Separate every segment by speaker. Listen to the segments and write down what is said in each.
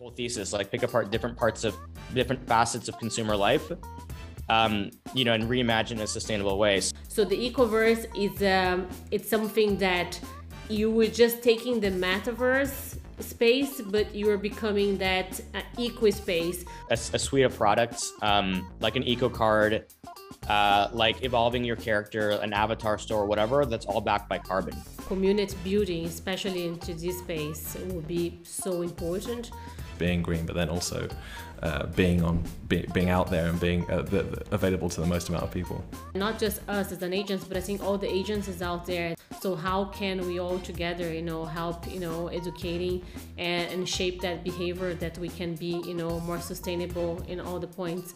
Speaker 1: whole thesis, like pick apart different parts of different facets of consumer life, um, you know, and reimagine in sustainable ways.
Speaker 2: So the ecoverse is um, it's something that you were just taking the metaverse space, but you are becoming that uh, eco space.
Speaker 1: A, a, suite of products, um, like an eco card, uh, like evolving your character, an avatar store, whatever, that's all backed by carbon.
Speaker 2: Community building, especially into this space, will be so important.
Speaker 3: Being green, but then also uh, being on be, being out there and being uh, the, the, available to the most amount of people.
Speaker 2: Not just us as an agents, but I think all the agencies out there. So how can we all together, you know, help, you know, educating and, and shape that behavior that we can be, you know, more sustainable in all the points.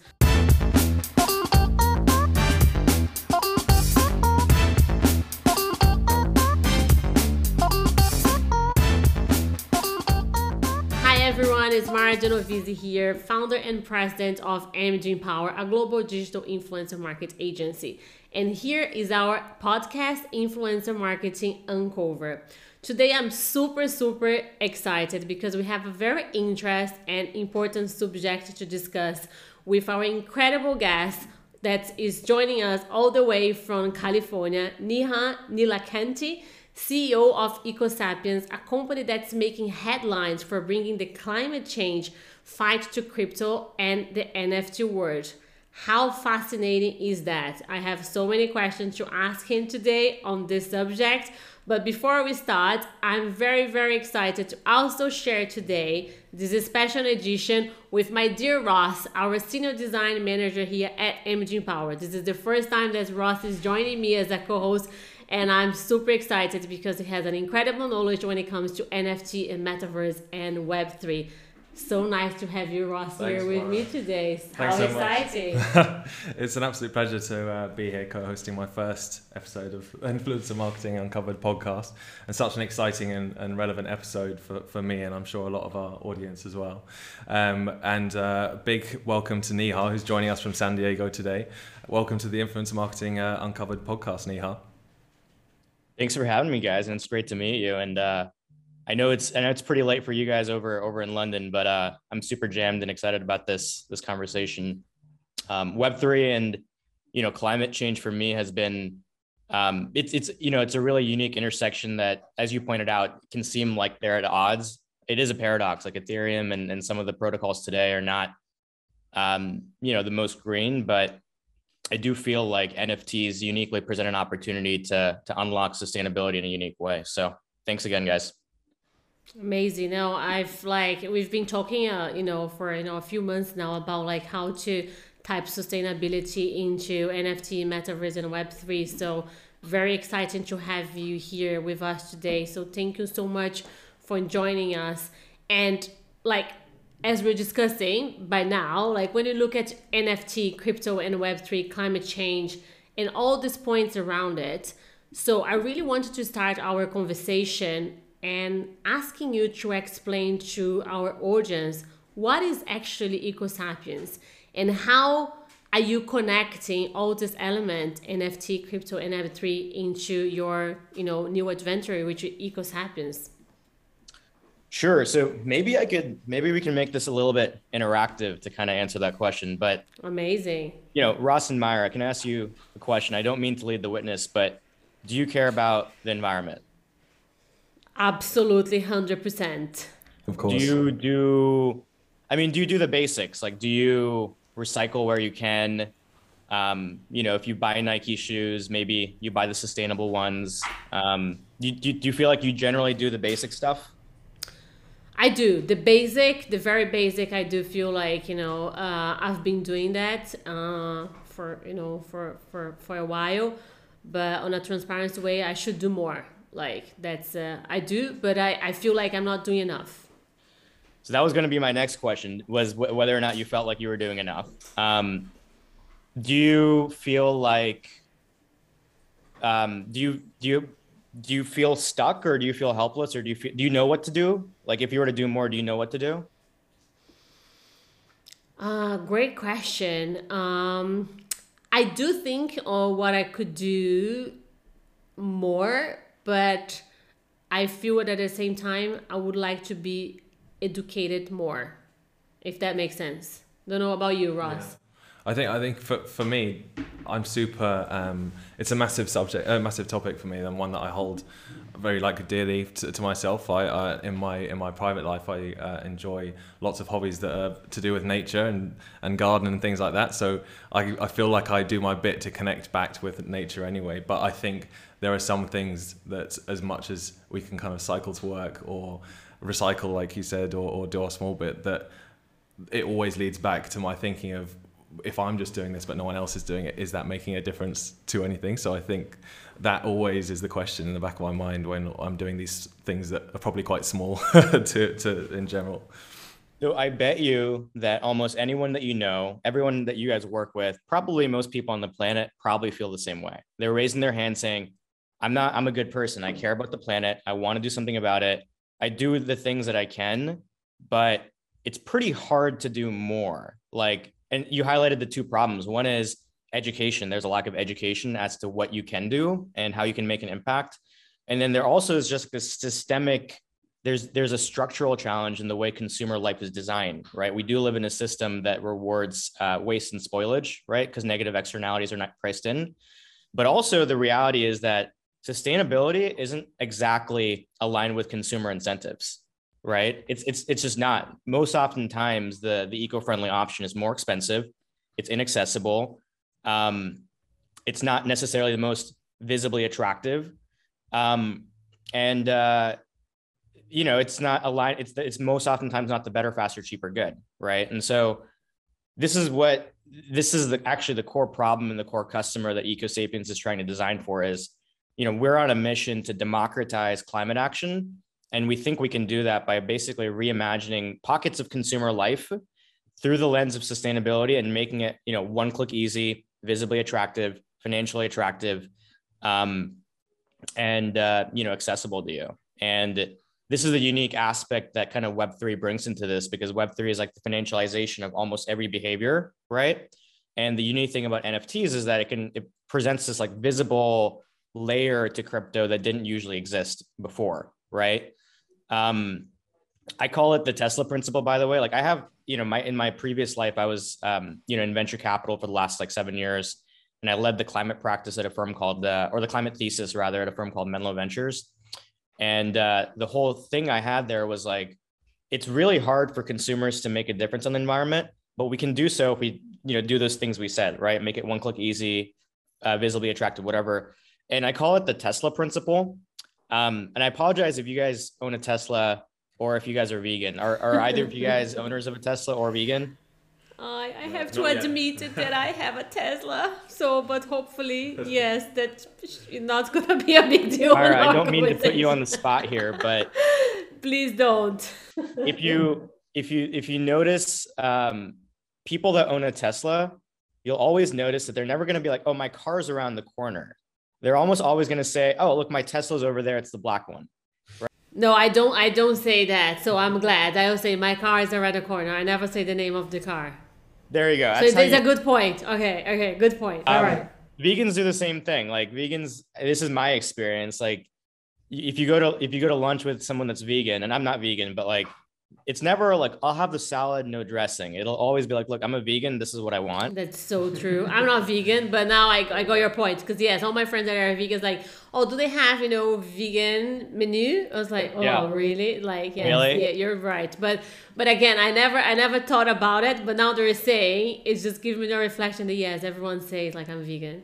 Speaker 2: Everyone, it's Mara Genovese here, founder and president of Imaging Power, a global digital influencer market agency. And here is our podcast, Influencer Marketing Uncover. Today I'm super, super excited because we have a very interesting and important subject to discuss with our incredible guest that is joining us all the way from California, Neha Nilakanthy. CEO of EcoSapiens, a company that's making headlines for bringing the climate change fight to crypto and the NFT world. How fascinating is that? I have so many questions to ask him today on this subject. But before we start, I'm very, very excited to also share today this special edition with my dear Ross, our senior design manager here at Imaging Power. This is the first time that Ross is joining me as a co host and I'm super excited because he has an incredible knowledge when it comes to NFT and metaverse and Web3. So nice to have you, Ross, Thanks, here with Mara. me today. How so exciting!
Speaker 3: it's an absolute pleasure to uh, be here co-hosting my first episode of Influencer Marketing Uncovered podcast, and such an exciting and, and relevant episode for, for me, and I'm sure a lot of our audience as well. Um, and uh, big welcome to Neha, who's joining us from San Diego today. Welcome to the Influencer Marketing uh, Uncovered podcast, Neha.
Speaker 1: Thanks for having me, guys, and it's great to meet you. And uh, I know it's know it's pretty late for you guys over over in London, but uh, I'm super jammed and excited about this this conversation. Um, Web three and you know climate change for me has been um, it's it's you know it's a really unique intersection that, as you pointed out, can seem like they're at odds. It is a paradox. Like Ethereum and, and some of the protocols today are not um, you know the most green, but I do feel like NFTs uniquely present an opportunity to to unlock sustainability in a unique way. So thanks again, guys.
Speaker 2: Amazing. Now I've like we've been talking, uh, you know, for you know a few months now about like how to type sustainability into NFT, metaverse, and Web three. So very exciting to have you here with us today. So thank you so much for joining us. And like as we're discussing by now, like when you look at NFT, crypto, and Web3, climate change, and all these points around it. So I really wanted to start our conversation and asking you to explain to our audience what is actually EcoSapiens and how are you connecting all these elements NFT, crypto, and Web3 into your you know new adventure, which is EcoSapiens.
Speaker 1: Sure. So maybe I could, maybe we can make this a little bit interactive to kind of answer that question. But
Speaker 2: amazing.
Speaker 1: You know, Ross and Myra, I can ask you a question. I don't mean to lead the witness, but do you care about the environment?
Speaker 2: Absolutely, 100%.
Speaker 3: Of course.
Speaker 1: Do you do, I mean, do you do the basics? Like, do you recycle where you can? Um, you know, if you buy Nike shoes, maybe you buy the sustainable ones. Um, do, do, do you feel like you generally do the basic stuff?
Speaker 2: I do the basic, the very basic. I do feel like you know uh, I've been doing that uh, for you know for for for a while, but on a transparent way, I should do more. Like that's uh, I do, but I I feel like I'm not doing enough.
Speaker 1: So that was going to be my next question: was w- whether or not you felt like you were doing enough. Um, do you feel like? Um, do you do you do you feel stuck or do you feel helpless or do you feel, do you know what to do like if you were to do more do you know what to do
Speaker 2: uh great question um i do think of what i could do more but i feel that at the same time i would like to be educated more, if that makes sense. Don't know about you, Ross.
Speaker 3: I think I think for, for me, I'm super. Um, it's a massive subject, a massive topic for me, and one that I hold very like dearly to, to myself. I uh, in my in my private life, I uh, enjoy lots of hobbies that are to do with nature and and garden and things like that. So I I feel like I do my bit to connect back with nature anyway. But I think there are some things that as much as we can kind of cycle to work or recycle, like you said, or, or do a small bit that it always leads back to my thinking of if I'm just doing this but no one else is doing it, is that making a difference to anything? So I think that always is the question in the back of my mind when I'm doing these things that are probably quite small to, to in general.
Speaker 1: So I bet you that almost anyone that you know, everyone that you guys work with, probably most people on the planet probably feel the same way. They're raising their hand saying, I'm not, I'm a good person. I care about the planet. I want to do something about it. I do the things that I can, but it's pretty hard to do more. Like and you highlighted the two problems. One is education. There's a lack of education as to what you can do and how you can make an impact. And then there also is just this systemic there's there's a structural challenge in the way consumer life is designed, right? We do live in a system that rewards uh, waste and spoilage, right? Because negative externalities are not priced in. But also the reality is that sustainability isn't exactly aligned with consumer incentives right? It's it's it's just not. Most oftentimes, the the eco-friendly option is more expensive. It's inaccessible. Um, it's not necessarily the most visibly attractive, um, and uh, you know, it's not aligned. It's it's most oftentimes not the better, faster, cheaper good, right? And so, this is what this is the actually the core problem and the core customer that EcoSapiens is trying to design for is, you know, we're on a mission to democratize climate action and we think we can do that by basically reimagining pockets of consumer life through the lens of sustainability and making it, you know, one click easy, visibly attractive, financially attractive, um, and uh, you know, accessible to you. And this is the unique aspect that kind of Web3 brings into this because Web3 is like the financialization of almost every behavior, right? And the unique thing about NFTs is that it can it presents this like visible layer to crypto that didn't usually exist before, right? Um, I call it the Tesla principle, by the way. Like I have, you know, my in my previous life, I was, um, you know, in venture capital for the last like seven years, and I led the climate practice at a firm called, uh, or the climate thesis rather, at a firm called Menlo Ventures. And uh, the whole thing I had there was like, it's really hard for consumers to make a difference on the environment, but we can do so if we, you know, do those things we said, right? Make it one click easy, uh, visibly attractive, whatever. And I call it the Tesla principle um, and I apologize if you guys own a Tesla or if you guys are vegan. Are, are either of you guys owners of a Tesla or vegan?
Speaker 2: I, I have to admit it that I have a Tesla. So, but hopefully, yes, that's not gonna be a big deal.
Speaker 1: All right, I don't mean to put you on the spot here, but
Speaker 2: please don't.
Speaker 1: if you if you if you notice um, people that own a Tesla, you'll always notice that they're never gonna be like, "Oh, my car's around the corner." They're almost always going to say, "Oh, look, my Tesla's over there. It's the black one."
Speaker 2: Right? No, I don't. I don't say that. So I'm glad. I will say my car is around the corner. I never say the name of the car.
Speaker 1: There you go.
Speaker 2: That's so there's you... a good point. Okay. Okay. Good point. All um, right.
Speaker 1: Vegans do the same thing. Like vegans, this is my experience. Like if you go to if you go to lunch with someone that's vegan, and I'm not vegan, but like it's never like I'll have the salad, no dressing. It'll always be like, look, I'm a vegan. This is what I want.
Speaker 2: That's so true. I'm not vegan, but now I, I got your point because yes, all my friends that are vegans like, oh, do they have you know vegan menu? I was like, oh, yeah. really? Like, yes, really? yeah, you're right. But but again, I never I never thought about it. But now they're saying it's just giving me the reflection that yes, everyone says like I'm vegan.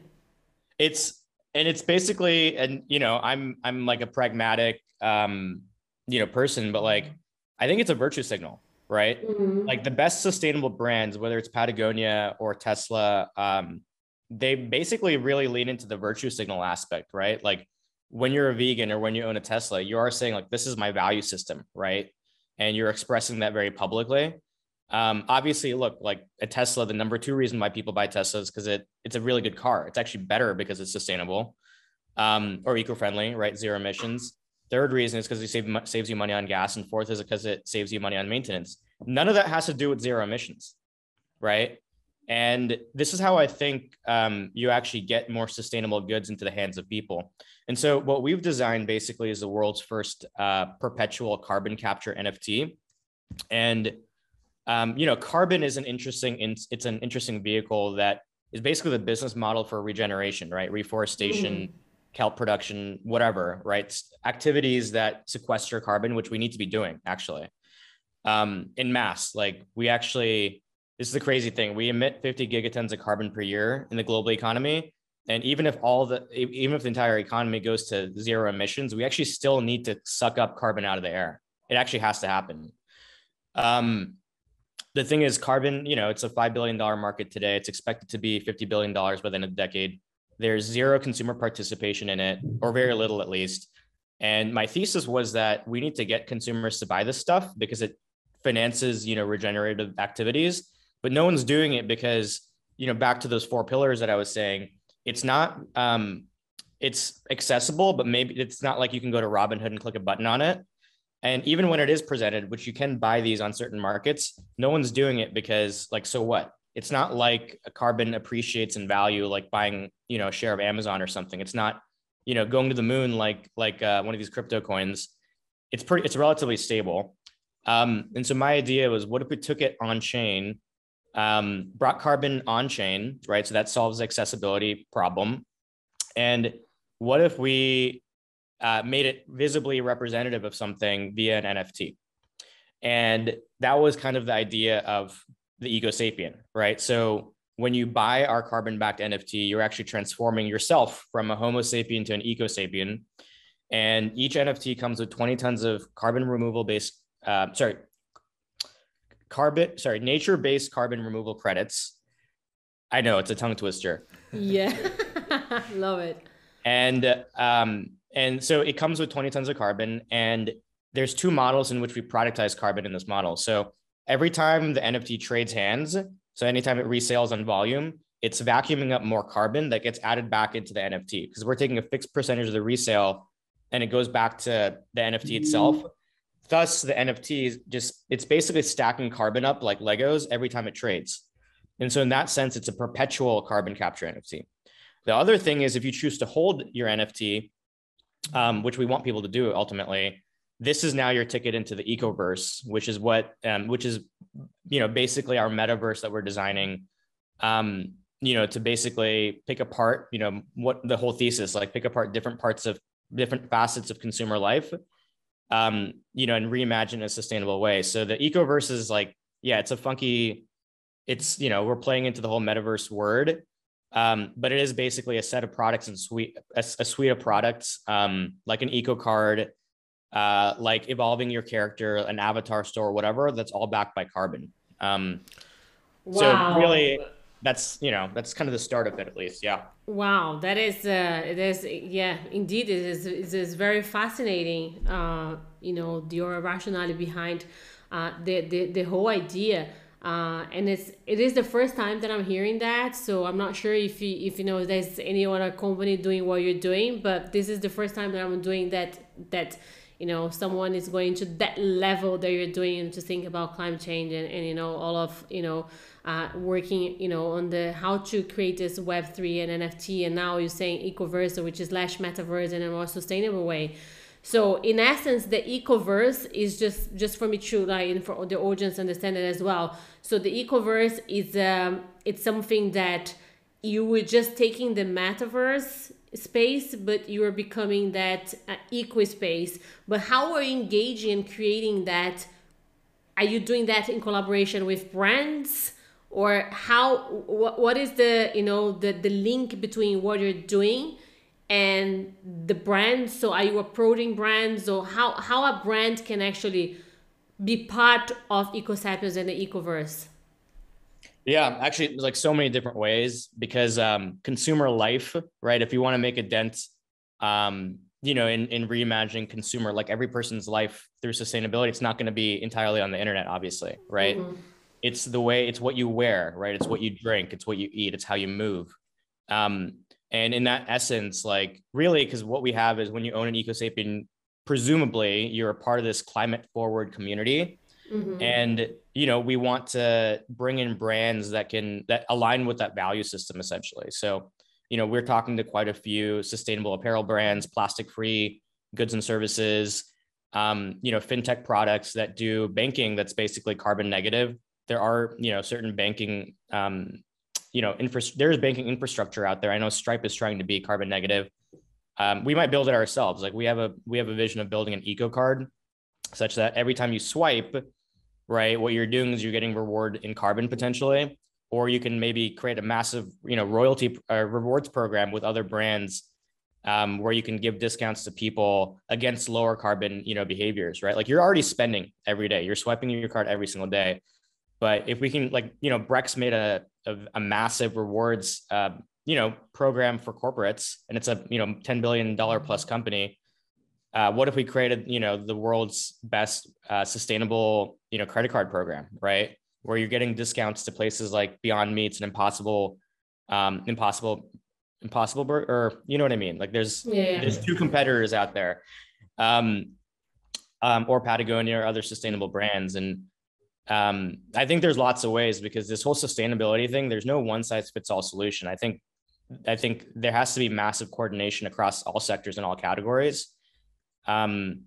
Speaker 1: It's and it's basically and you know I'm I'm like a pragmatic um you know person, but like I think it's a virtue signal, right? Mm-hmm. Like the best sustainable brands, whether it's Patagonia or Tesla, um, they basically really lean into the virtue signal aspect, right? Like when you're a vegan or when you own a Tesla, you are saying like this is my value system, right? And you're expressing that very publicly. Um, obviously, look like a Tesla. The number two reason why people buy Tesla is because it it's a really good car. It's actually better because it's sustainable um, or eco-friendly, right? Zero emissions. Third reason is because it save, saves you money on gas. And fourth is because it saves you money on maintenance. None of that has to do with zero emissions, right? And this is how I think um, you actually get more sustainable goods into the hands of people. And so, what we've designed basically is the world's first uh, perpetual carbon capture NFT. And um, you know, carbon is an interesting it's an interesting vehicle that is basically the business model for regeneration, right? Reforestation, mm. Kelp production, whatever, right? Activities that sequester carbon, which we need to be doing actually um, in mass. Like we actually, this is the crazy thing. We emit 50 gigatons of carbon per year in the global economy. And even if all the, even if the entire economy goes to zero emissions, we actually still need to suck up carbon out of the air. It actually has to happen. Um, the thing is carbon, you know, it's a $5 billion market today. It's expected to be $50 billion within a decade. There's zero consumer participation in it, or very little at least. And my thesis was that we need to get consumers to buy this stuff because it finances, you know, regenerative activities, but no one's doing it because, you know, back to those four pillars that I was saying, it's not, um, it's accessible, but maybe it's not like you can go to Robinhood and click a button on it. And even when it is presented, which you can buy these on certain markets, no one's doing it because, like, so what? It's not like a carbon appreciates in value, like buying, you know, a share of Amazon or something. It's not, you know, going to the moon like like uh, one of these crypto coins. It's pretty. It's relatively stable. Um, and so my idea was, what if we took it on chain, um, brought carbon on chain, right? So that solves the accessibility problem. And what if we uh, made it visibly representative of something via an NFT. And that was kind of the idea of the Eco Sapien, right? So when you buy our carbon backed NFT, you're actually transforming yourself from a Homo sapien to an Eco Sapien. And each NFT comes with 20 tons of carbon removal based, uh, sorry, carbon, sorry, nature based carbon removal credits. I know it's a tongue twister.
Speaker 2: Yeah, love it.
Speaker 1: And um, and so it comes with 20 tons of carbon. And there's two models in which we productize carbon in this model. So every time the NFT trades hands, so anytime it resales on volume, it's vacuuming up more carbon that gets added back into the NFT because we're taking a fixed percentage of the resale and it goes back to the NFT itself. Thus, the NFT is just, it's basically stacking carbon up like Legos every time it trades. And so, in that sense, it's a perpetual carbon capture NFT. The other thing is if you choose to hold your NFT, um, which we want people to do ultimately, this is now your ticket into the ecoverse, which is what, um, which is, you know, basically our metaverse that we're designing, um, you know, to basically pick apart, you know, what the whole thesis, like pick apart different parts of different facets of consumer life, um, you know, and reimagine in a sustainable way. So the ecoverse is like, yeah, it's a funky, it's, you know, we're playing into the whole metaverse word, um, but it is basically a set of products and suite a, a suite of products um, like an eco card uh, like evolving your character an avatar store whatever that's all backed by carbon um, wow. so really that's you know that's kind of the start of it at least yeah
Speaker 2: wow that is uh it is yeah indeed it is it is very fascinating uh you know your rationale behind uh the the, the whole idea uh, and it's it is the first time that I'm hearing that. So I'm not sure if you if you know there's any other company doing what you're doing, but this is the first time that I'm doing that that you know someone is going to that level that you're doing to think about climate change and, and you know all of you know uh, working you know on the how to create this web 3 and nft and now you're saying ecoverse which is slash metaverse in a more sustainable way so in essence, the ecoverse is just just for me to like and for the audience understand it as well. So the ecoverse is um it's something that you were just taking the metaverse space, but you are becoming that uh, eco space. But how are you engaging and creating that? Are you doing that in collaboration with brands? or how what, what is the you know the the link between what you're doing and the brand so are you approaching brands or how how a brand can actually be part of ecosapiens and the ecoverse
Speaker 1: yeah actually like so many different ways because um, consumer life right if you want to make a dent um, you know in, in reimagining consumer like every person's life through sustainability it's not going to be entirely on the internet obviously right mm-hmm. it's the way it's what you wear right it's what you drink it's what you eat it's how you move um, and in that essence, like really, because what we have is when you own an ecosapien, presumably you're a part of this climate forward community. Mm-hmm. And you know, we want to bring in brands that can that align with that value system essentially. So, you know, we're talking to quite a few sustainable apparel brands, plastic free goods and services. um, you know, fintech products that do banking that's basically carbon negative. There are, you know, certain banking, um, you know, infra- there's banking infrastructure out there. I know Stripe is trying to be carbon negative. Um, we might build it ourselves. Like we have a we have a vision of building an eco card, such that every time you swipe, right, what you're doing is you're getting reward in carbon potentially, or you can maybe create a massive, you know, royalty uh, rewards program with other brands um, where you can give discounts to people against lower carbon, you know, behaviors, right? Like you're already spending every day, you're swiping your card every single day. But if we can, like, you know, Brex made a, a, a massive rewards, uh, you know, program for corporates, and it's a, you know, $10 billion plus company. Uh, what if we created, you know, the world's best uh, sustainable, you know, credit card program, right? Where you're getting discounts to places like Beyond Meats and Impossible, um, Impossible Impossible Burger, or you know what I mean? Like there's yeah. there's two competitors out there, um, um, or Patagonia or other sustainable brands, and um, I think there's lots of ways because this whole sustainability thing, there's no one size fits all solution. I think I think there has to be massive coordination across all sectors and all categories. Um,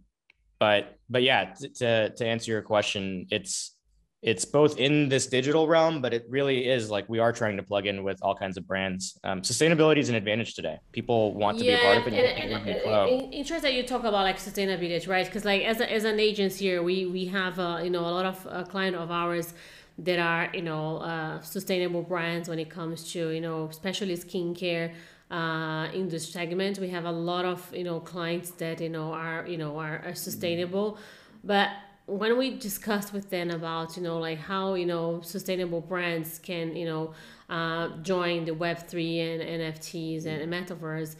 Speaker 1: but but yeah, to to answer your question, it's it's both in this digital realm, but it really is like we are trying to plug in with all kinds of brands. Um, sustainability is an advantage today. People want to yeah, be a part of it. And,
Speaker 2: and, interesting that you talk about like sustainability, right? Because like as, a, as an agency here, we we have uh, you know a lot of uh, client of ours that are you know uh, sustainable brands when it comes to you know especially skincare. Uh, in this segment, we have a lot of you know clients that you know are you know are, are sustainable, but when we discussed with them about you know like how you know sustainable brands can you know uh, join the web3 and nfts and metaverse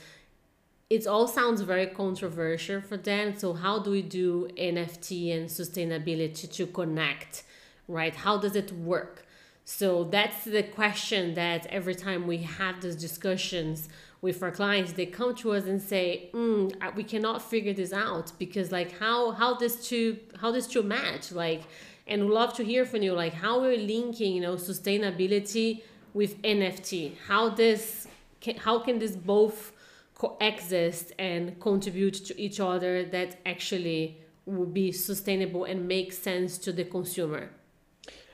Speaker 2: it all sounds very controversial for them. So how do we do nft and sustainability to connect right? How does it work? So that's the question that every time we have these discussions with our clients they come to us and say mm, we cannot figure this out because like how how this two how this two match? Like and we'd love to hear from you like how we're linking you know sustainability with nft how this can, how can this both coexist and contribute to each other that actually will be sustainable and make sense to the consumer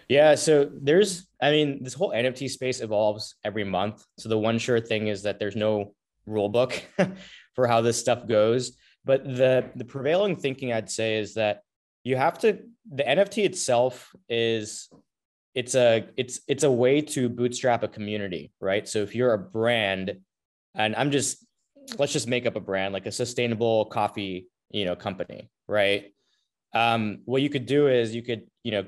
Speaker 1: yeah, so there's, I mean, this whole NFT space evolves every month. So the one sure thing is that there's no rule book for how this stuff goes. But the the prevailing thinking I'd say is that you have to the NFT itself is it's a it's it's a way to bootstrap a community, right? So if you're a brand, and I'm just let's just make up a brand like a sustainable coffee, you know, company, right? Um, what you could do is you could, you know,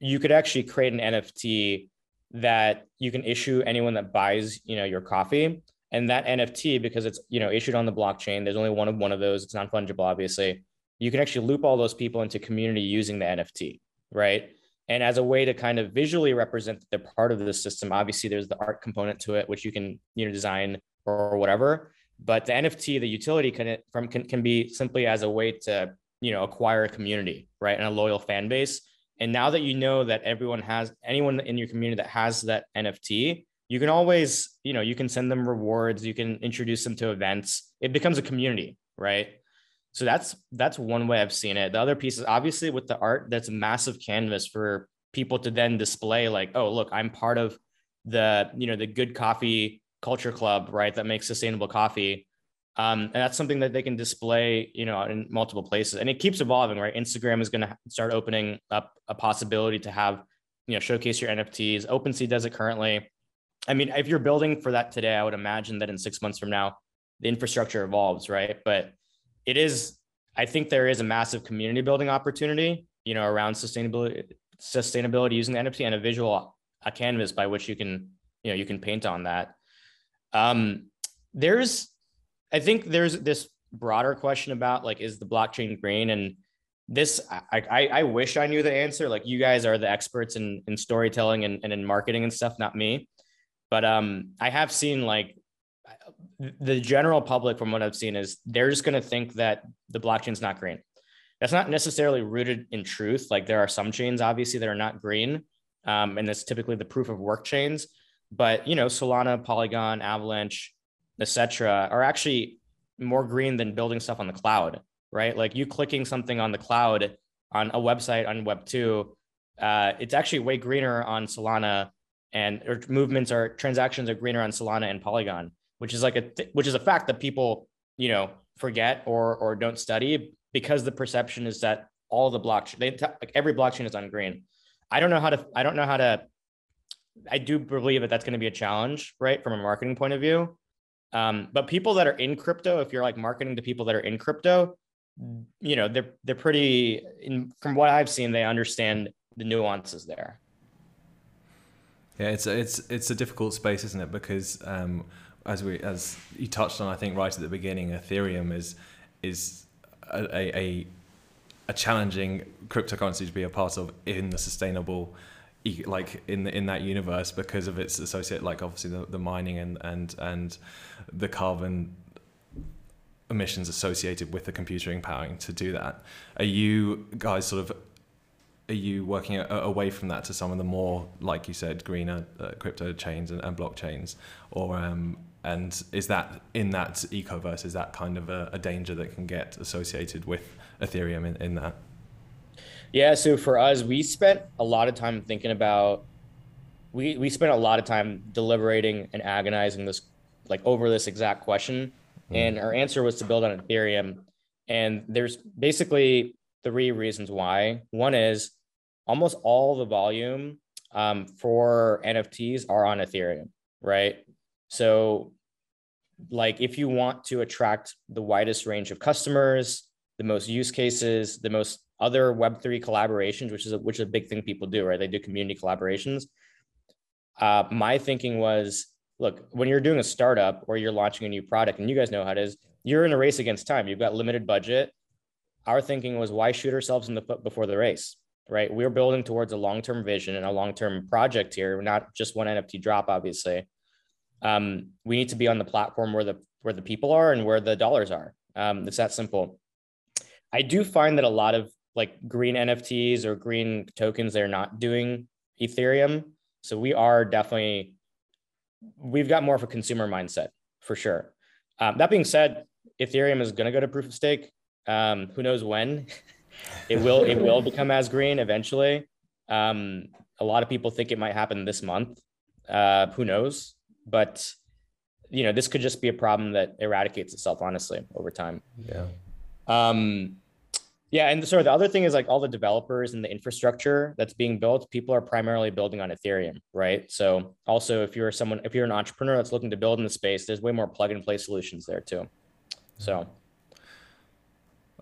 Speaker 1: you could actually create an NFT that you can issue anyone that buys, you know, your coffee. And that NFT, because it's you know issued on the blockchain, there's only one of one of those. It's non fungible, obviously. You can actually loop all those people into community using the NFT, right? And as a way to kind of visually represent that they're part of the system, obviously there's the art component to it, which you can you know design or whatever. But the NFT, the utility can from can, can be simply as a way to you know acquire a community, right, and a loyal fan base and now that you know that everyone has anyone in your community that has that NFT, you can always, you know, you can send them rewards, you can introduce them to events. It becomes a community, right? So that's that's one way I've seen it. The other piece is obviously with the art, that's a massive canvas for people to then display like, oh, look, I'm part of the, you know, the good coffee culture club, right? That makes sustainable coffee. Um, and that's something that they can display, you know, in multiple places. And it keeps evolving, right? Instagram is going to start opening up a possibility to have, you know, showcase your NFTs. OpenSea does it currently. I mean, if you're building for that today, I would imagine that in six months from now, the infrastructure evolves, right? But it is, I think there is a massive community building opportunity, you know, around sustainability, sustainability using the NFT and a visual, a canvas by which you can, you know, you can paint on that. Um, there's I think there's this broader question about like, is the blockchain green? And this, I, I, I wish I knew the answer. Like you guys are the experts in, in storytelling and, and in marketing and stuff, not me. But um, I have seen like the general public from what I've seen is they're just going to think that the blockchain's not green. That's not necessarily rooted in truth. Like there are some chains obviously that are not green. Um, and that's typically the proof of work chains. But you know, Solana, Polygon, Avalanche, etc., are actually more green than building stuff on the cloud, right? Like you clicking something on the cloud on a website on Web two, uh, it's actually way greener on Solana, and or movements or transactions are greener on Solana and Polygon, which is like a th- which is a fact that people you know forget or or don't study because the perception is that all the blockchain they t- like every blockchain is on green. I don't know how to I don't know how to I do believe that that's going to be a challenge, right, from a marketing point of view. Um, but people that are in crypto, if you're like marketing to people that are in crypto, you know, they're they're pretty. In, from what I've seen, they understand the nuances there.
Speaker 3: Yeah, it's a, it's it's a difficult space, isn't it? Because um, as we as you touched on, I think right at the beginning, Ethereum is is a, a, a challenging cryptocurrency to be a part of in the sustainable like in in that universe because of its associate like obviously the, the mining and and and the carbon emissions associated with the computing powering to do that. Are you guys sort of are you working a, away from that to some of the more like you said greener uh, crypto chains and, and blockchains? Or um, and is that in that ecoverse is that kind of a, a danger that can get associated with ethereum in, in that?
Speaker 1: Yeah, so for us, we spent a lot of time thinking about we we spent a lot of time deliberating and agonizing this like over this exact question. Mm. And our answer was to build on Ethereum. And there's basically three reasons why. One is almost all the volume um, for NFTs are on Ethereum, right? So, like, if you want to attract the widest range of customers, the most use cases, the most other Web3 collaborations, which is a, which is a big thing people do, right? They do community collaborations. Uh, my thinking was, look, when you're doing a startup or you're launching a new product, and you guys know how it is, you're in a race against time. You've got limited budget. Our thinking was, why shoot ourselves in the foot before the race, right? We're building towards a long-term vision and a long-term project here, not just one NFT drop, obviously. Um, we need to be on the platform where the where the people are and where the dollars are. Um, it's that simple. I do find that a lot of like green NFTs or green tokens, they're not doing Ethereum. So we are definitely, we've got more of a consumer mindset for sure. Um, that being said, Ethereum is going to go to proof of stake. Um, who knows when? it will it will become as green eventually. Um, a lot of people think it might happen this month. Uh, who knows? But you know, this could just be a problem that eradicates itself honestly over time.
Speaker 3: Yeah.
Speaker 1: Um, yeah, and sorry, the other thing is like all the developers and the infrastructure that's being built, people are primarily building on Ethereum, right? So also if you're someone, if you're an entrepreneur that's looking to build in the space, there's way more plug and play solutions there too. So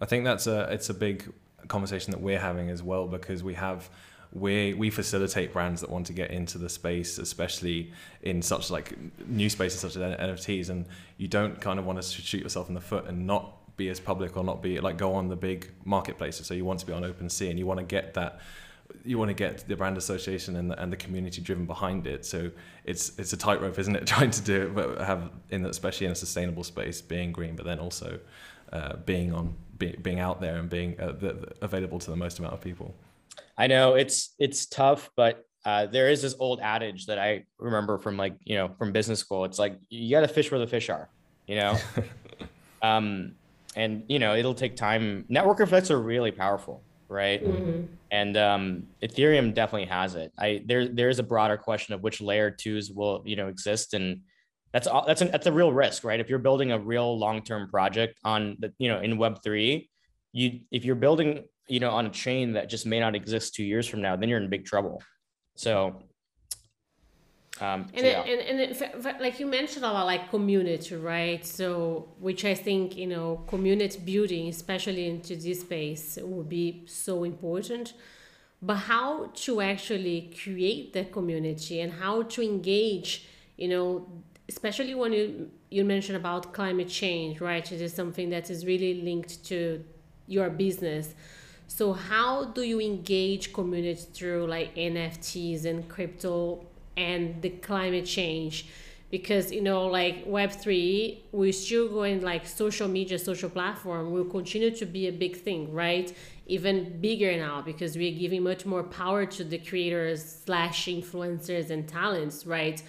Speaker 3: I think that's a it's a big conversation that we're having as well because we have we we facilitate brands that want to get into the space, especially in such like new spaces such as NFTs, and you don't kind of want to shoot yourself in the foot and not be as public or not be like go on the big marketplaces. So you want to be on OpenSea and you want to get that you want to get the brand association and the, and the community driven behind it. So it's it's a tightrope, isn't it? Trying to do it, but have in that especially in a sustainable space, being green, but then also uh, being on be, being out there and being uh, the, the, available to the most amount of people.
Speaker 1: I know it's it's tough, but uh, there is this old adage that I remember from like you know from business school. It's like you got to fish where the fish are, you know. um, and you know it'll take time. Network effects are really powerful right? Mm-hmm. and um, ethereum definitely has it. I there there's a broader question of which layer twos will you know exist and that's all that's an, that's a real risk right? If you're building a real long-term project on the you know in web 3 you if you're building you know on a chain that just may not exist two years from now then you're in big trouble. So
Speaker 2: um, and, yeah. it, and, and it, like you mentioned about like community right? So which i think you know community building especially into this space will be so important. But how to actually create the community and how to engage you know especially when you you mentioned about climate change right? It is something that is really linked to your business. So how do you engage community through like nfts and crypto and the climate change. Because you know like web3 we're still going like social media social platform will continue to be a big thing right? Even bigger now because we're giving much more power to the creators slash influencers and talents right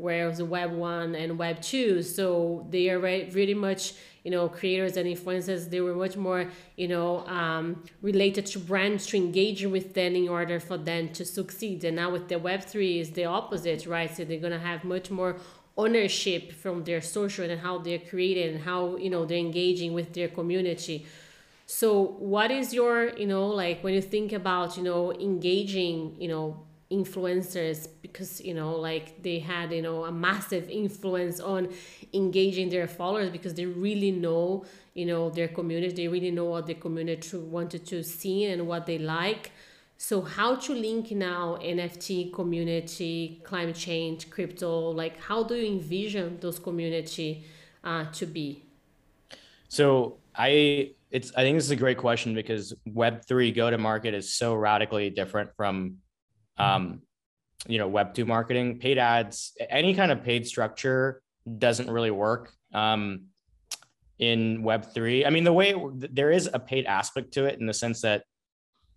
Speaker 2: whereas Web one and Web two, so they are really much you know creators and influencers. They were much more you know um, related to brands to engage with them in order for them to succeed. And now with the web 3 is the opposite right? So they're to have much more ownership from their social and how they're created and how you know they're engaging with their community. So what is your you know like when you think about you know engaging you know influencers because you know like they had you know a massive influence on engaging their followers because they really know you know their community. They really know what the community wanted to see and what they like. So how to link now nft community climate change crypto like how do you envision those community uh, to be?
Speaker 1: So i it's i think this is a great question because web3 go to market is so radically different from um, you know, web two marketing, paid ads, any kind of paid structure doesn't really work. Um, in web three, I mean, the way there is a paid aspect to it in the sense that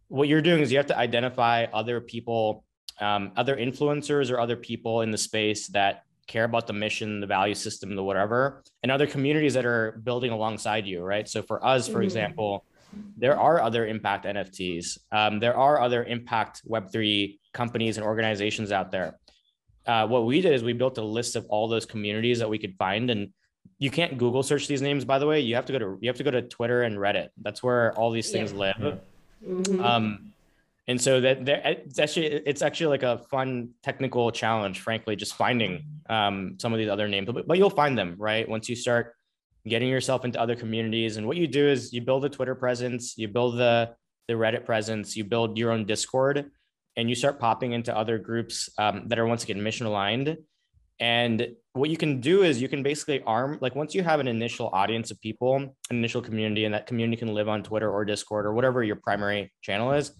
Speaker 1: what you're doing is you have to identify other people, um, other influencers or other people in the space that care about the mission, the value system, the whatever, and other communities that are building alongside you, right? So for us, for mm-hmm. example, there are other impact NFTs. Um, there are other impact Web3 companies and organizations out there. Uh, what we did is we built a list of all those communities that we could find, and you can't Google search these names. By the way, you have to go to you have to go to Twitter and Reddit. That's where all these things yeah. live. Mm-hmm. Um, and so that there it's actually it's actually like a fun technical challenge, frankly, just finding um, some of these other names. But, but you'll find them right once you start getting yourself into other communities. And what you do is you build a Twitter presence, you build the the Reddit presence, you build your own Discord, and you start popping into other groups um, that are once again mission aligned. And what you can do is you can basically arm like once you have an initial audience of people, an initial community, and that community can live on Twitter or Discord or whatever your primary channel is.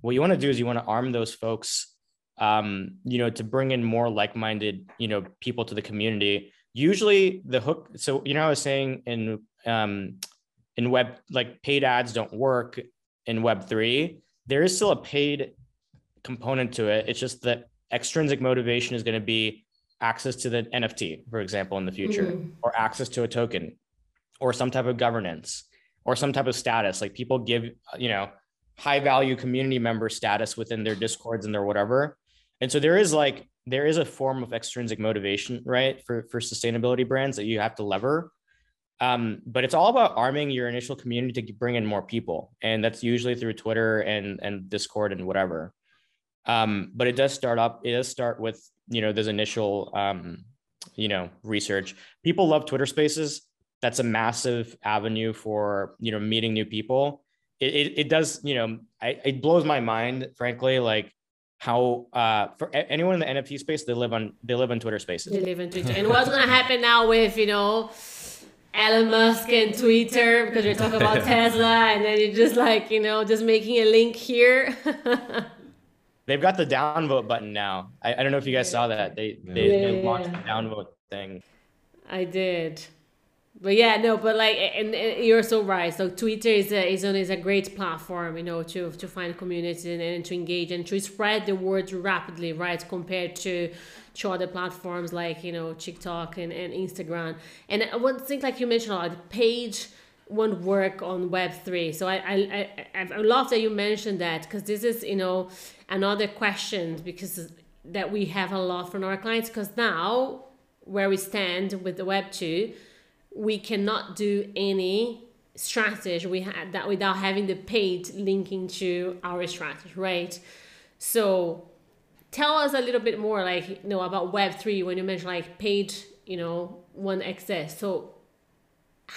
Speaker 1: What you want to do is you want to arm those folks, um, you know, to bring in more like-minded, you know, people to the community usually the hook so you know i was saying in um in web like paid ads don't work in web 3 there is still a paid component to it it's just that extrinsic motivation is going to be access to the nft for example in the future mm-hmm. or access to a token or some type of governance or some type of status like people give you know high value community member status within their discords and their whatever and so there is like there is a form of extrinsic motivation, right, for for sustainability brands that you have to lever. Um, but it's all about arming your initial community to bring in more people, and that's usually through Twitter and and Discord and whatever. Um, but it does start up. It does start with you know this initial um, you know research. People love Twitter Spaces. That's a massive avenue for you know meeting new people. It it, it does you know I, it blows my mind, frankly. Like how uh, for anyone in the NFT space, they live on they live on Twitter Spaces.
Speaker 2: They live on Twitter. and what's gonna happen now with you know Elon Musk and Twitter because you're talking about Tesla, and then you're just like you know just making a link here.
Speaker 1: They've got the downvote button now. I, I don't know if you guys saw that. They they, yeah. they launched the downvote thing.
Speaker 2: I did but yeah no but like and, and, you're so right so twitter is a, is, a, is a great platform you know to to find community and, and to engage and to spread the word rapidly right compared to to other platforms like you know tiktok and, and instagram and one thing like you mentioned the page won't work on web3 so i i i, I love that you mentioned that because this is you know another question because that we have a lot from our clients because now where we stand with the web 2 we cannot do any strategy we had that without having the paid linking to our strategy, right? So tell us a little bit more like you know about web3 when you mentioned like paid you know one access so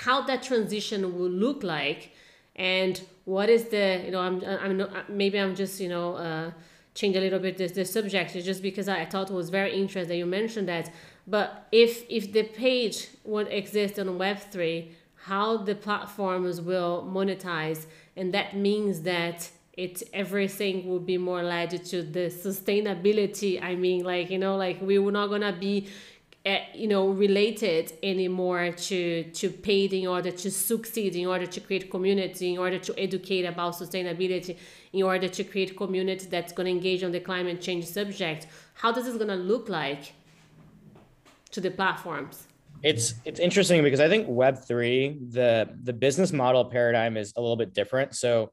Speaker 2: how that transition will look like and what is the you know i'm i'm not, maybe i'm just you know uh change a little bit the, the subject just because I, I thought it was very interesting that you mentioned that but if if the page would exist on Web3, how the platforms will monetize, and that means that it everything will be more led to the sustainability. I mean, like you know, like we were not gonna be uh, you know related anymore to to paid in order to succeed in order to create community in order to educate about sustainability in order to create community that's going to engage on the climate change subject how does this going to look like to the platforms?
Speaker 1: It's it's interesting because I think Web three the the business model paradigm is a little bit different. So,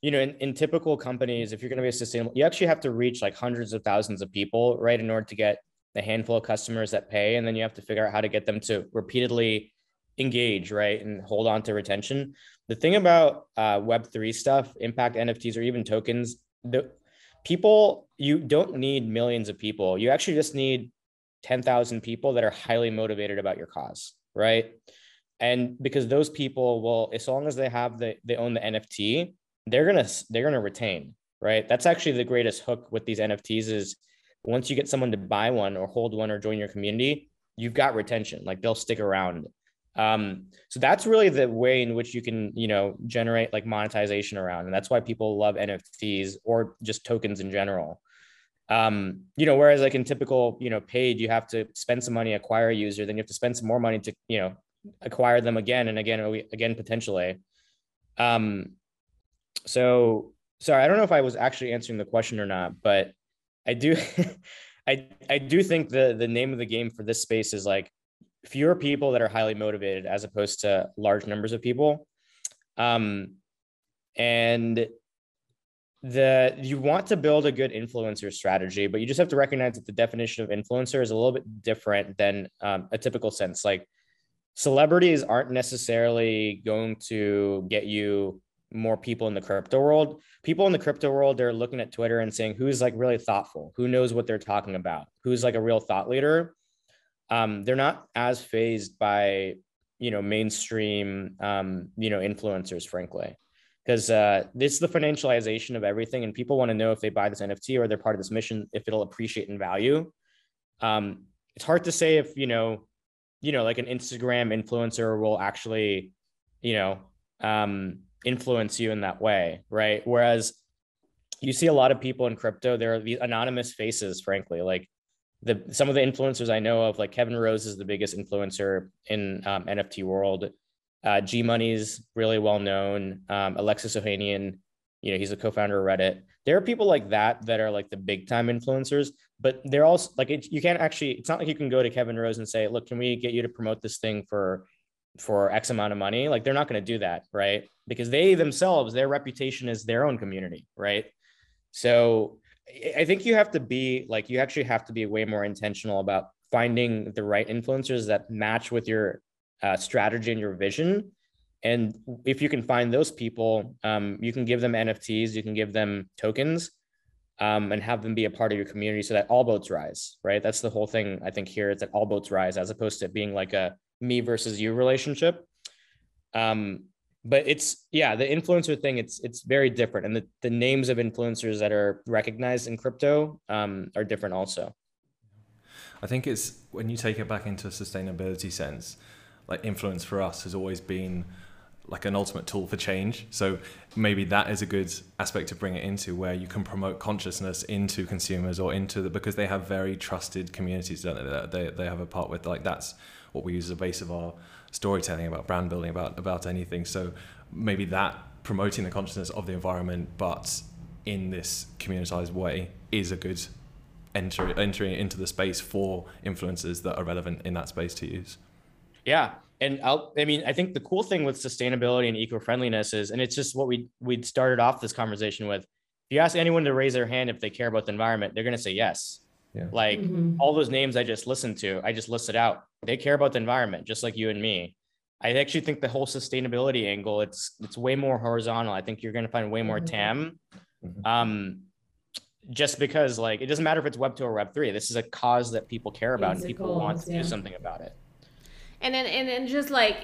Speaker 1: you know, in, in typical companies, if you're going to be a sustainable, you actually have to reach like hundreds of thousands of people, right, in order to get the handful of customers that pay, and then you have to figure out how to get them to repeatedly engage, right, and hold on to retention. The thing about uh, Web three stuff, impact NFTs, or even tokens, the people you don't need millions of people. You actually just need 10,000 people that are highly motivated about your cause, right? And because those people will, as long as they have the, they own the NFT, they're gonna they're gonna retain, right? That's actually the greatest hook with these NFTs is once you get someone to buy one or hold one or join your community, you've got retention. Like they'll stick around. Um, so that's really the way in which you can, you know, generate like monetization around, and that's why people love NFTs or just tokens in general. Um, you know, whereas like in typical, you know, paid, you have to spend some money, acquire a user, then you have to spend some more money to, you know, acquire them again and again, again, potentially. Um, so sorry, I don't know if I was actually answering the question or not, but I do, I, I do think the, the name of the game for this space is like fewer people that are highly motivated as opposed to large numbers of people. Um, and the you want to build a good influencer strategy, but you just have to recognize that the definition of influencer is a little bit different than um, a typical sense. Like celebrities aren't necessarily going to get you more people in the crypto world. People in the crypto world, they're looking at Twitter and saying who's like really thoughtful, who knows what they're talking about, who's like a real thought leader. Um, they're not as phased by you know mainstream um, you know influencers, frankly because uh, this is the financialization of everything, and people want to know if they buy this NFT or they're part of this mission, if it'll appreciate in value. Um, it's hard to say if you know, you know, like an Instagram influencer will actually, you know, um, influence you in that way, right? Whereas you see a lot of people in crypto, there are these anonymous faces, frankly, like the some of the influencers I know of, like Kevin Rose is the biggest influencer in um, NFT world. Uh, G Money's really well known. Um, Alexis Ohanian, you know, he's a co-founder of Reddit. There are people like that that are like the big time influencers, but they're also like it, you can't actually. It's not like you can go to Kevin Rose and say, "Look, can we get you to promote this thing for for X amount of money?" Like they're not going to do that, right? Because they themselves, their reputation is their own community, right? So I think you have to be like you actually have to be way more intentional about finding the right influencers that match with your uh, strategy and your vision. And if you can find those people, um, you can give them NFTs, you can give them tokens, um, and have them be a part of your community so that all boats rise, right? That's the whole thing I think here is that all boats rise as opposed to being like a me versus you relationship. Um, but it's yeah, the influencer thing, it's it's very different. And the, the names of influencers that are recognized in crypto um, are different also.
Speaker 3: I think it's when you take it back into a sustainability sense, like influence for us has always been like an ultimate tool for change. So maybe that is a good aspect to bring it into where you can promote consciousness into consumers or into the because they have very trusted communities, don't they? They, they have a part with like that's what we use as a base of our storytelling about brand building about about anything. So maybe that promoting the consciousness of the environment, but in this communitized way, is a good entry entry into the space for influencers that are relevant in that space to use.
Speaker 1: Yeah. And I'll, I mean, I think the cool thing with sustainability and eco-friendliness is, and it's just what we we started off this conversation with. If you ask anyone to raise their hand if they care about the environment, they're going to say yes. Yeah. Like mm-hmm. all those names I just listened to, I just listed out. They care about the environment, just like you and me. I actually think the whole sustainability angle, it's it's way more horizontal. I think you're going to find way more TAM. Mm-hmm. Um, just because like it doesn't matter if it's web two or web three. This is a cause that people care about it's and people cause, want to yeah. do something about it
Speaker 2: and then and then just like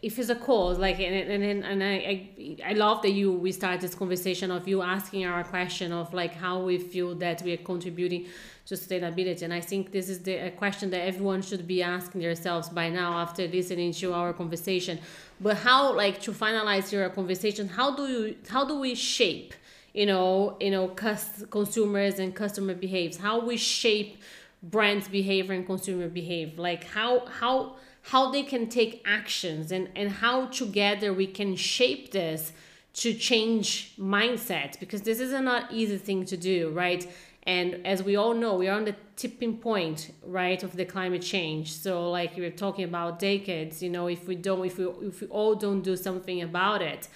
Speaker 2: if it's a cause like and and and I, I I love that you we start this conversation of you asking our question of like how we feel that we are contributing sustainability. And I think this is the a question that everyone should be asking themselves by now after listening to our conversation. But how like to finalize your conversation how do you how do we shape you know you know cus- consumers and customer behaves? How we shape brands behavior and consumer behave like how how how they can take actions and, and how together we can shape this to change mindset? Because this is a not easy thing to do right and as we all know we are on the tipping point right of the climate change. So like we are talking about decades you know if we don't if we if we all don't do something about it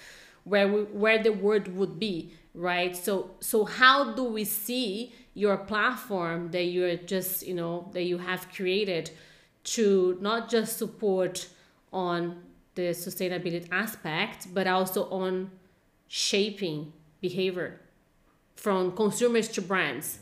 Speaker 2: where we, where the world would be right? So so how do we see your platform that you're just you know that you have created to not just support on the sustainability aspect but also on shaping behavior from consumers to brands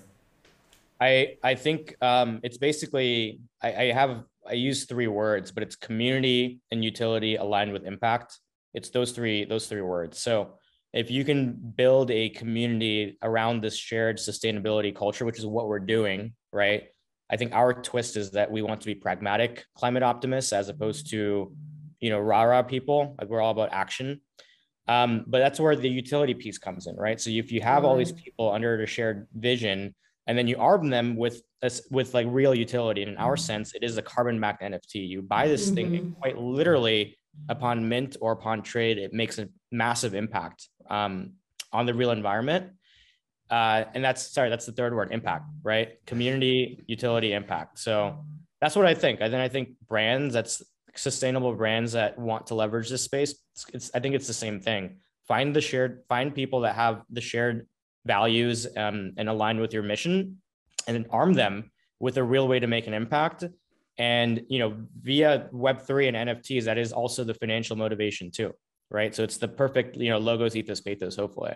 Speaker 1: i i think um, it's basically I, I have i use three words but it's community and utility aligned with impact it's those three those three words so if you can build a community around this shared sustainability culture, which is what we're doing, right? I think our twist is that we want to be pragmatic climate optimists as opposed to, you know, rah rah people. Like we're all about action. Um, but that's where the utility piece comes in, right? So if you have all these people under a shared vision, and then you arm them with with like real utility, and in our sense, it is a carbon backed NFT. You buy this mm-hmm. thing quite literally upon mint or upon trade, it makes a massive impact um, on the real environment. Uh, and that's sorry, that's the third word, impact, right? Community, utility, impact. So that's what I think. I then I think brands that's sustainable brands that want to leverage this space. It's, it's, I think it's the same thing. Find the shared, find people that have the shared values um, and align with your mission, and then arm them with a real way to make an impact. And you know, via Web three and NFTs, that is also the financial motivation too right? So it's the perfect, you know, logos, ethos, pathos, hopefully.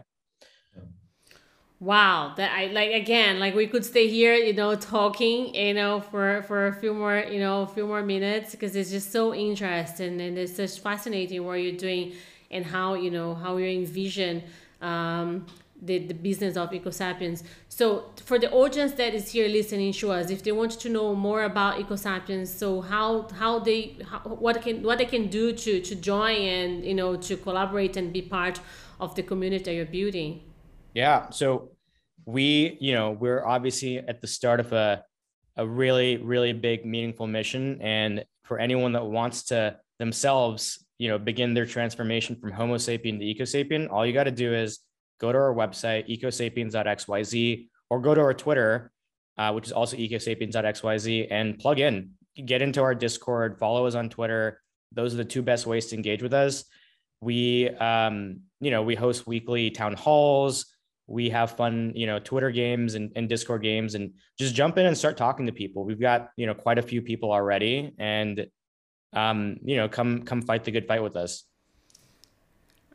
Speaker 2: Wow, that I like again, like we could stay here, you know, talking, you know, for for a few more, you know, a few more minutes because it's just so interesting and it's just fascinating what you're doing and how you know how you envision um, the, the business of ecosapiens so for the audience that is here listening to us if they want to know more about ecosapiens so how how they how, what can what they can do to to join and you know to collaborate and be part of the community that you're building
Speaker 1: yeah so we you know we're obviously at the start of a a really really big meaningful mission and for anyone that wants to themselves you know begin their transformation from homo sapien to ecosapien all you got to do is go to our website, ecosapiens.xyz, or go to our Twitter, uh, which is also ecosapiens.xyz, and plug in, get into our Discord, follow us on Twitter. Those are the two best ways to engage with us. We, um, you know, we host weekly town halls. We have fun, you know, Twitter games and, and Discord games, and just jump in and start talking to people. We've got, you know, quite a few people already, and um, you know, come come fight the good fight with us.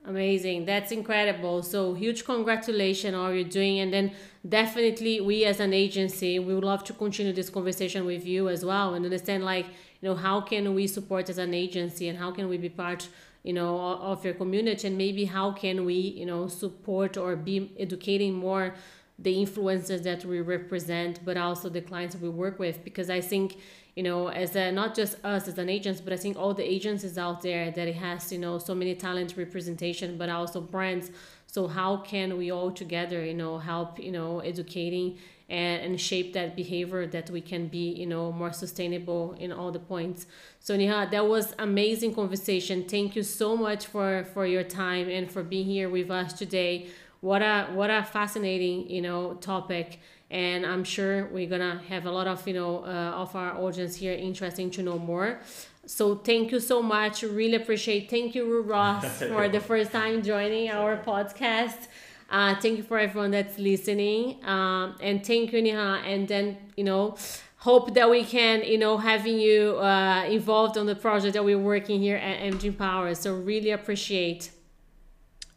Speaker 2: Amazing. That's incredible. So huge congratulations on all you're doing. And then definitely we as an agency, we would love to continue this conversation with you as well and understand like, you know, how can we support as an agency and how can we be part, you know, of your community and maybe how can we, you know, support or be educating more the influencers that we represent, but also the clients we work with. Because I think you know, as a, not just us as an agents, but I think all the agencies out there that it has, you know, so many talent representation, but also brands. So how can we all together, you know, help, you know, educating and, and shape that behavior that we can be, you know, more sustainable in all the points. So Neha, that was amazing conversation. Thank you so much for for your time and for being here with us today. What a what a fascinating, you know, topic and I'm sure we're gonna have a lot of you know uh, of our audience here interesting to know more. So thank you so much. Really appreciate. Thank you, Ross, for the first time joining our podcast. Uh, thank you for everyone that's listening, um, and thank you, Neha. And then you know, hope that we can you know having you uh, involved on the project that we're working here at MG Empower. So really appreciate.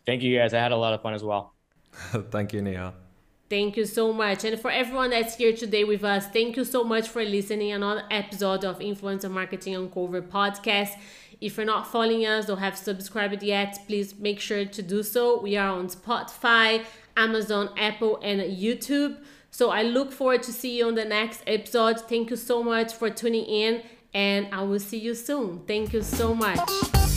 Speaker 1: Thank you, guys. I had a lot of fun as well.
Speaker 3: thank you, Neha.
Speaker 2: Thank you so much. And for everyone that's here today with us, thank you so much for listening another episode of Influencer Marketing Uncovered podcast. If you're not following us or have subscribed yet, please make sure to do so. We are on Spotify, Amazon, Apple, and YouTube. So I look forward to see you on the next episode. Thank you so much for tuning in, and I will see you soon. Thank you so much.